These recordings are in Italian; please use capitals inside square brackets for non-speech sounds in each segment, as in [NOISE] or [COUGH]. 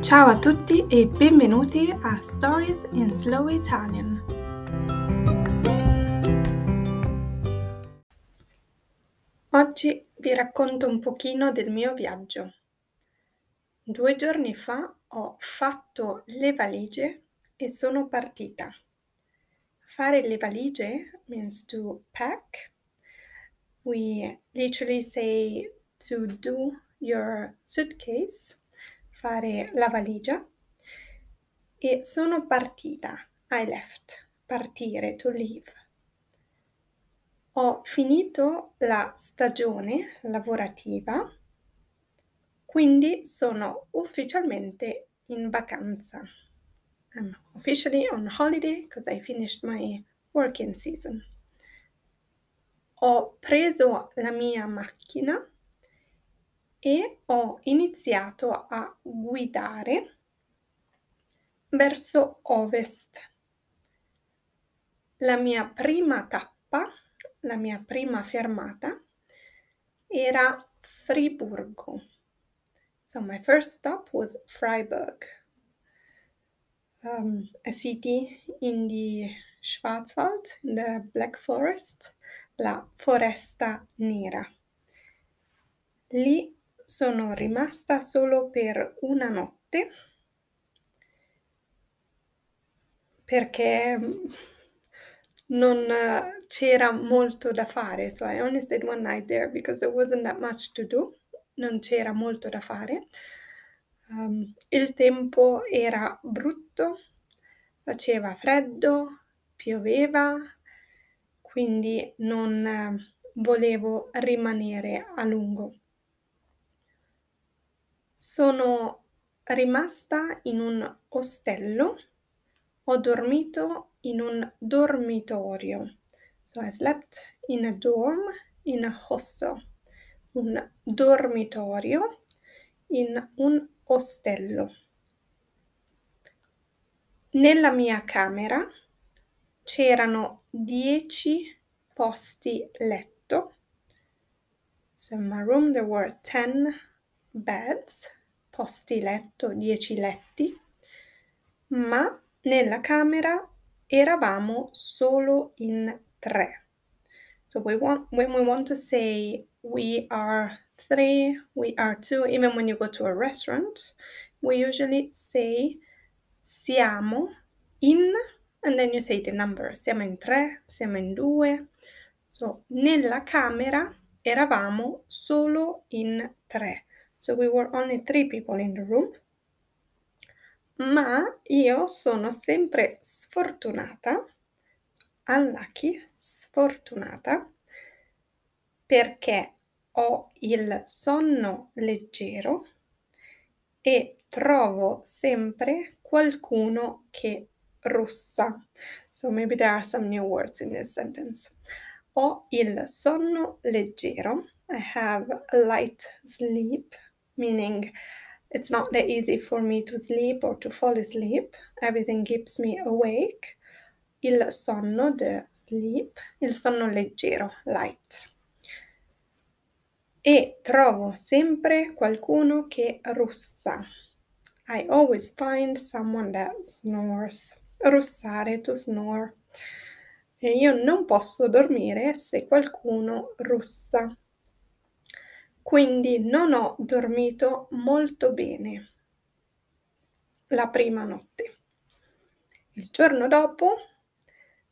Ciao a tutti e benvenuti a Stories in Slow Italian. Oggi vi racconto un pochino del mio viaggio. Due giorni fa ho fatto le valigie e sono partita. Fare le valigie means to pack. We literally say to do your suitcase fare la valigia e sono partita. I left. Partire, to leave. Ho finito la stagione lavorativa, quindi sono ufficialmente in vacanza. I'm officially on holiday because I finished my working season. Ho preso la mia macchina e ho iniziato a guidare verso ovest. La mia prima tappa, la mia prima fermata era Friburgo. So my first stop was Freiburg, um, a city in the Schwarzwald, in the Black Forest, la foresta nera. Lì sono rimasta solo per una notte perché non c'era molto da fare. So I only stayed one night there because there wasn't that much to do. Non c'era molto da fare. Um, il tempo era brutto, faceva freddo, pioveva, quindi non volevo rimanere a lungo. Sono rimasta in un ostello, ho dormito in un dormitorio. So I slept in a dorm, in a hostel. Un dormitorio in un ostello. Nella mia camera c'erano 10 posti letto. So in my room there were 10 beds posti letto, 10 letti, ma nella camera eravamo solo in tre. So we want, when we want to say we are three, we are two, even when you go to a restaurant, we usually say siamo in, and then you say the number. Siamo in tre, siamo in due. So nella camera eravamo solo in tre. So we were only three people in the room. Ma io sono sempre sfortunata, unlucky, sfortunata, perché ho il sonno leggero e trovo sempre qualcuno che russa. So maybe there are some new words in this sentence. Ho il sonno leggero. I have a light sleep meaning it's not that easy for me to sleep or to fall asleep. Everything keeps me awake. Il sonno, the sleep, il sonno leggero, light. E trovo sempre qualcuno che russa. I always find someone that snores. Russare, to snore. E io non posso dormire se qualcuno russa quindi non ho dormito molto bene la prima notte. Il giorno dopo,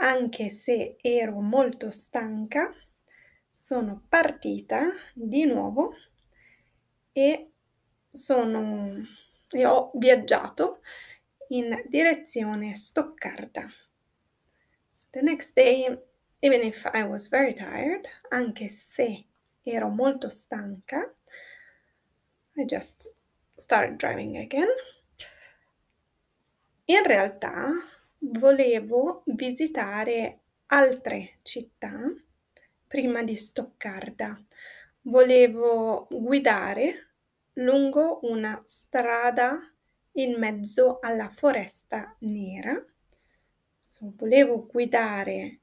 anche se ero molto stanca, sono partita di nuovo e sono e ho viaggiato in direzione Stoccarda. So the next day, even if I was very tired, anche se ero molto stanca. I just started driving again. In realtà volevo visitare altre città prima di Stoccarda. Volevo guidare lungo una strada in mezzo alla foresta nera. So, volevo guidare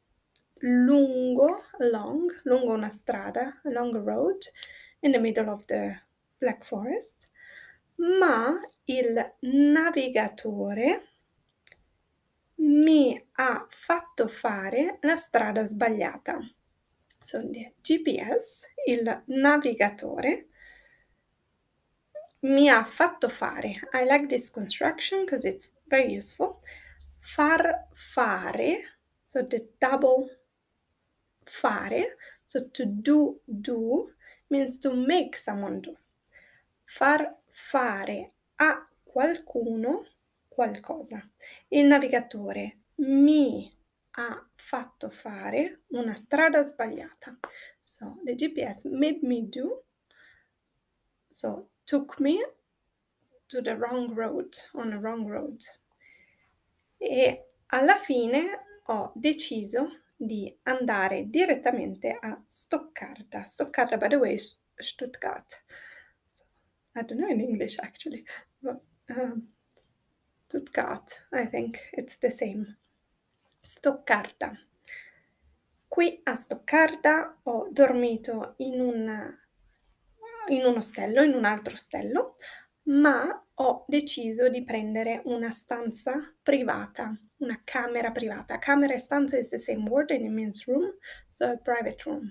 lungo, long, lungo una strada, a road in the middle of the Black Forest, ma il navigatore mi ha fatto fare la strada sbagliata. So the GPS, il navigatore, mi ha fatto fare. I like this construction because it's very useful. Far fare, so the double fare, so to do do means to make someone do. Far fare a qualcuno qualcosa. Il navigatore mi ha fatto fare una strada sbagliata. So the GPS made me do, so took me to the wrong road, on the wrong road. E alla fine ho deciso di andare direttamente a Stoccarda. Stoccarda, by the way, is Stuttgart. I don't know in English actually, but um, Stuttgart, I think it's the same. Stoccarda. Qui a Stoccarda ho dormito in un, in un ostello, in un altro ostello, ma ho deciso di prendere una stanza privata, una camera privata. Camera e stanza is the same word and it means room, so a private room.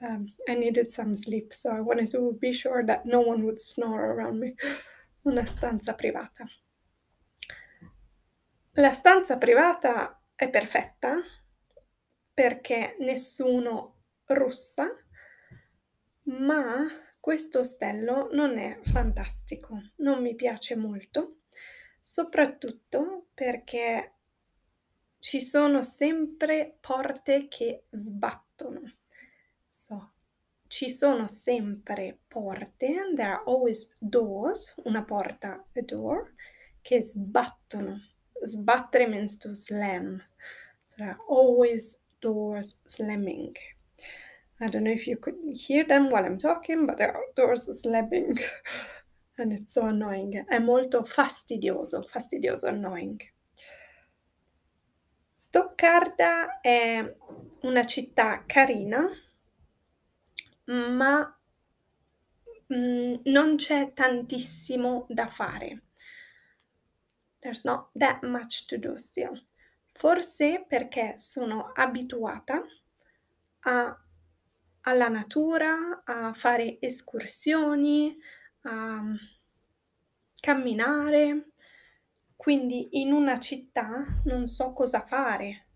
Um, I needed some sleep, so I wanted to be sure that no one would snore around me. [LAUGHS] Una stanza privata. La stanza privata è perfetta perché nessuno russa, ma questo ostello non è fantastico, non mi piace molto, soprattutto perché ci sono sempre porte che sbattono. So, ci sono sempre porte, there are always doors, una porta, a door, che sbattono. Sbattere means to slam. So there are always doors slamming. I don't know if you could hear them while I'm talking, but there are doors slamming. [LAUGHS] And it's so annoying. È molto fastidioso, fastidioso, annoying. Stoccarda è una città carina, ma mm, non c'è tantissimo da fare. There's not that much to do still. Forse perché sono abituata a, alla natura, a fare escursioni, a camminare. Quindi in una città non so cosa fare.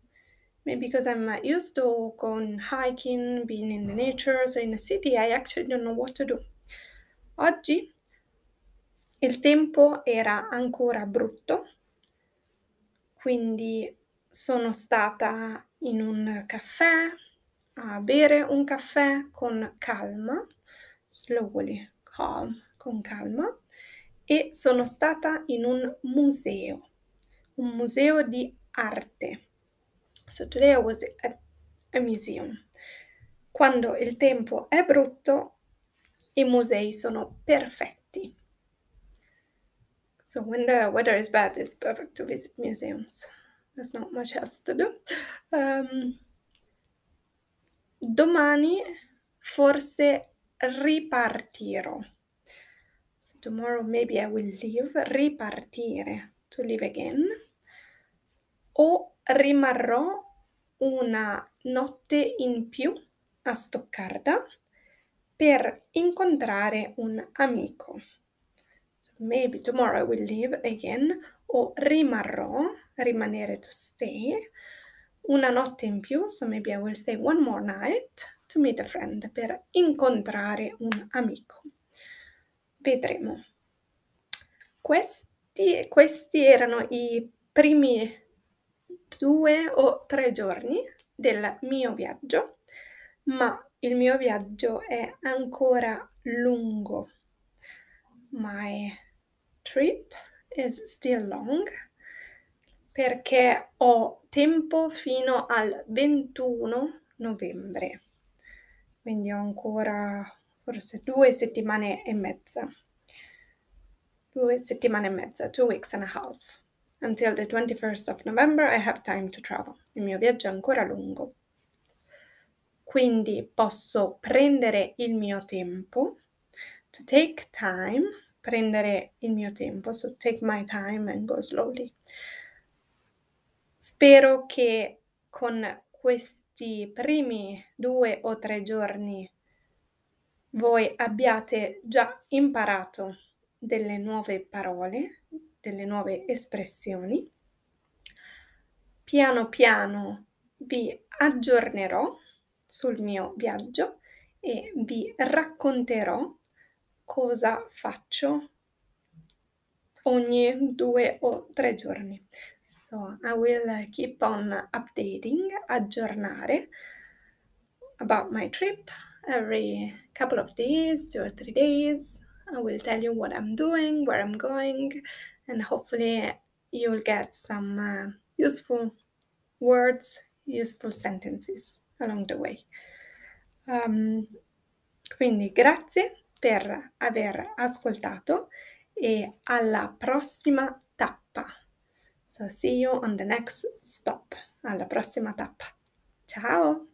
Maybe because I'm used to going hiking, being in the nature, so in a city I actually don't know what to do. Oggi il tempo era ancora brutto, quindi sono stata in un caffè a bere un caffè con calma, slowly, calm, con calma, e sono stata in un museo, un museo di arte. So today I was at a museum. Quando il tempo è brutto, i musei sono perfetti. So when the weather is bad, it's perfect to visit museums. There's not much else to do. Um, domani forse ripartirò. So tomorrow maybe I will leave, ripartire, to live again. O rimarrò una notte in più a Stoccarda per incontrare un amico. So maybe tomorrow I will leave again o rimarrò, rimanere to stay, una notte in più, so maybe I will stay one more night to meet a friend per incontrare un amico. Vedremo. Questi, questi erano i primi due o tre giorni del mio viaggio, ma il mio viaggio è ancora lungo. My trip is still long perché ho tempo fino al 21 novembre, quindi ho ancora forse due settimane e mezza. Due settimane e mezza, two weeks and a half. Until the 21st of November I have time to travel. Il mio viaggio è ancora lungo. Quindi posso prendere il mio tempo, to take time, prendere il mio tempo, so take my time and go slowly. Spero che con questi primi due o tre giorni voi abbiate già imparato delle nuove parole, delle nuove espressioni. Piano piano vi aggiornerò sul mio viaggio e vi racconterò cosa faccio ogni due o tre giorni. So I will keep on updating, aggiornare about my trip every couple of days, two or three days. I will tell you what I'm doing, where I'm going, and hopefully you'll get some uh, useful words, useful sentences along the way. Um, quindi grazie per aver ascoltato e alla prossima. So see you on the next stop. Alla prossima tappa. Ciao!